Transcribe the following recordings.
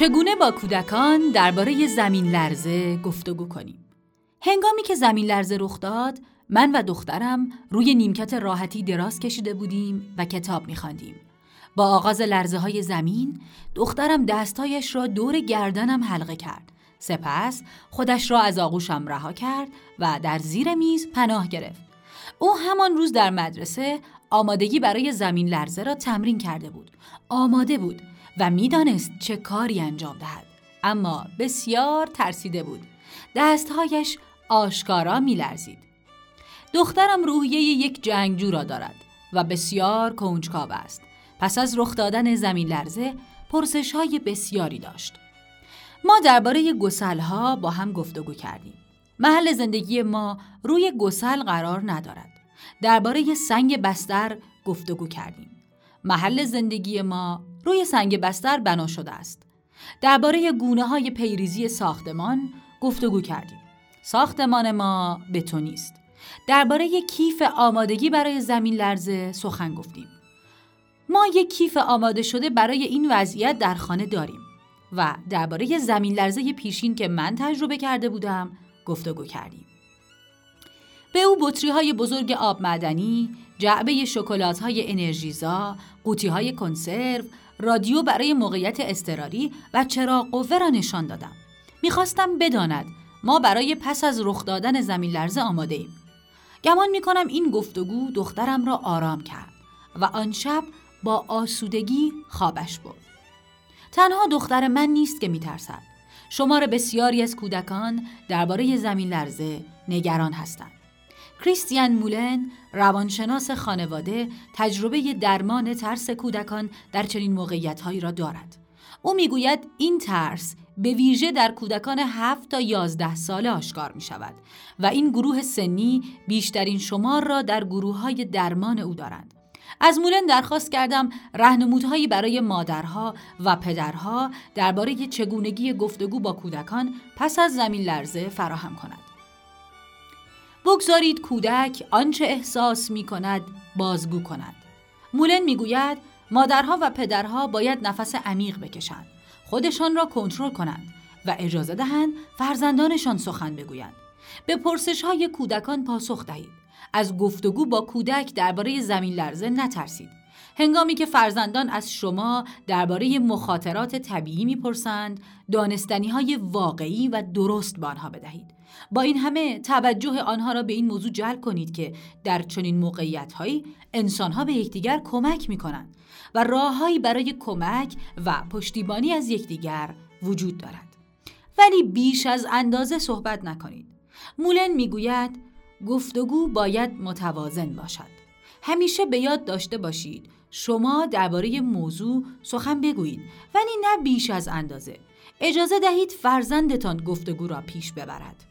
چگونه با کودکان درباره زمین لرزه گفتگو کنیم؟ هنگامی که زمین لرزه رخ داد من و دخترم روی نیمکت راحتی دراز کشیده بودیم و کتاب میخواندیم. با آغاز لرزه های زمین دخترم دستایش را دور گردنم حلقه کرد. سپس خودش را از آغوشم رها کرد و در زیر میز پناه گرفت. او همان روز در مدرسه آمادگی برای زمین لرزه را تمرین کرده بود. آماده بود و می‌دانست چه کاری انجام دهد. اما بسیار ترسیده بود. دستهایش آشکارا میلرزید. دخترم روحیه یک جنگجو را دارد و بسیار کنجکاو است. پس از رخ دادن زمین لرزه پرسش های بسیاری داشت. ما درباره گسلها با هم گفتگو کردیم. محل زندگی ما روی گسل قرار ندارد. درباره سنگ بستر گفتگو کردیم. محل زندگی ما روی سنگ بستر بنا شده است. درباره گونه های پیریزی ساختمان گفتگو کردیم. ساختمان ما بتونی است. درباره کیف آمادگی برای زمین لرزه سخن گفتیم. ما یک کیف آماده شده برای این وضعیت در خانه داریم و درباره زمین لرزه پیشین که من تجربه کرده بودم گفتگو کردیم. به او بطری های بزرگ آب معدنی، جعبه شکلات های انرژیزا، قوطی های کنسرو، رادیو برای موقعیت اضطراری و چراغ قوه را نشان دادم. می‌خواستم بداند ما برای پس از رخ دادن زمین لرزه آماده ایم. گمان می‌کنم این گفتگو دخترم را آرام کرد و آن شب با آسودگی خوابش برد. تنها دختر من نیست که میترسد. شمار بسیاری از کودکان درباره زمین لرزه نگران هستند. کریستیان مولن روانشناس خانواده تجربه درمان ترس کودکان در چنین موقعیتهایی را دارد. او می‌گوید این ترس به ویژه در کودکان 7 تا 11 ساله آشکار می شود و این گروه سنی بیشترین شمار را در گروه های درمان او دارند. از مولن درخواست کردم رهنمودهایی برای مادرها و پدرها درباره چگونگی گفتگو با کودکان پس از زمین لرزه فراهم کند. بگذارید کودک آنچه احساس می کند بازگو کند. مولن می گوید مادرها و پدرها باید نفس عمیق بکشند. خودشان را کنترل کنند و اجازه دهند فرزندانشان سخن بگویند. به پرسش های کودکان پاسخ دهید. از گفتگو با کودک درباره زمین لرزه نترسید. هنگامی که فرزندان از شما درباره مخاطرات طبیعی می‌پرسند، دانستنی های واقعی و درست به آنها بدهید. با این همه توجه آنها را به این موضوع جلب کنید که در چنین موقعیت انسان ها به یکدیگر کمک می کنند و راههایی برای کمک و پشتیبانی از یکدیگر وجود دارد. ولی بیش از اندازه صحبت نکنید. مولن می‌گوید گفتگو باید متوازن باشد. همیشه به یاد داشته باشید شما درباره موضوع سخن بگویید ولی نه بیش از اندازه. اجازه دهید فرزندتان گفتگو را پیش ببرد.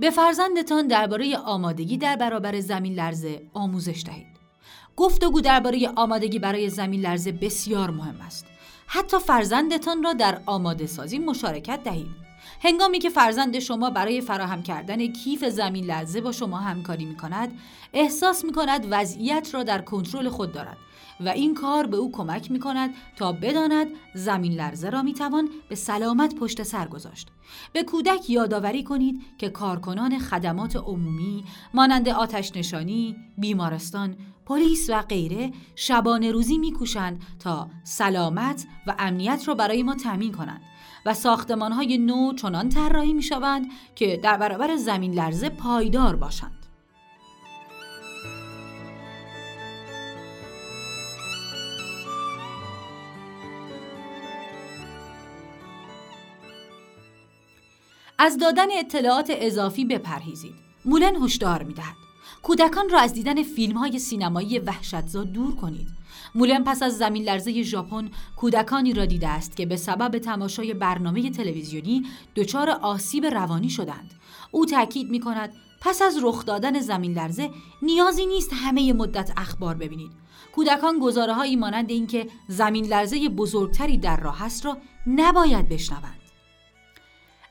به فرزندتان درباره آمادگی در برابر زمین لرزه آموزش دهید. گفتگو درباره آمادگی برای زمین لرزه بسیار مهم است. حتی فرزندتان را در آماده سازی مشارکت دهید. هنگامی که فرزند شما برای فراهم کردن کیف زمین لرزه با شما همکاری می کند، احساس می کند وضعیت را در کنترل خود دارد و این کار به او کمک می کند تا بداند زمین لرزه را می توان به سلامت پشت سر گذاشت. به کودک یادآوری کنید که کارکنان خدمات عمومی مانند آتش نشانی، بیمارستان، پلیس و غیره شبانه روزی میکوشند تا سلامت و امنیت را برای ما تأمین کنند و ساختمان های نو چنان طراحی می شوند که در برابر زمین لرزه پایدار باشند. از دادن اطلاعات اضافی بپرهیزید. مولن هشدار می‌دهد. کودکان را از دیدن فیلم های سینمایی وحشتزا دور کنید. مولن پس از زمین لرزه ژاپن کودکانی را دیده است که به سبب تماشای برنامه تلویزیونی دچار آسیب روانی شدند. او تاکید می کند پس از رخ دادن زمین لرزه نیازی نیست همه مدت اخبار ببینید. کودکان گزاره هایی مانند اینکه زمین لرزه بزرگتری در راه است را نباید بشنوند.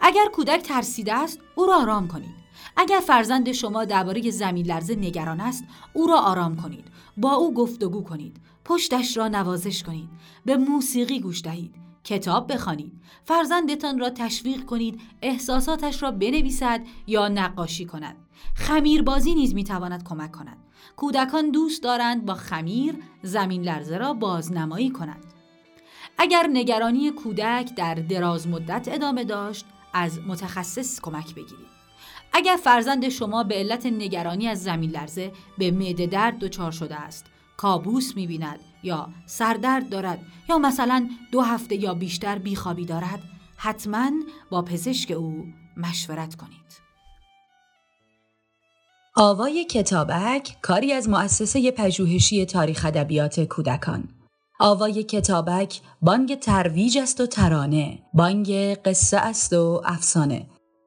اگر کودک ترسیده است او را آرام کنید اگر فرزند شما درباره زمین لرزه نگران است او را آرام کنید. با او گفتگو کنید. پشتش را نوازش کنید. به موسیقی گوش دهید. کتاب بخوانید. فرزندتان را تشویق کنید. احساساتش را بنویسد یا نقاشی کند. خمیربازی نیز می‌تواند کمک کند. کودکان دوست دارند با خمیر زمین لرزه را بازنمایی کنند. اگر نگرانی کودک در دراز مدت ادامه داشت از متخصص کمک بگیرید. اگر فرزند شما به علت نگرانی از زمین لرزه به معده درد دچار شده است کابوس می‌بیند یا سردرد دارد یا مثلا دو هفته یا بیشتر بیخوابی دارد حتما با پزشک او مشورت کنید. آوای کتابک کاری از مؤسسه پژوهشی تاریخ ادبیات کودکان. آوای کتابک بانگ ترویج است و ترانه. بانگ قصه است و افسانه.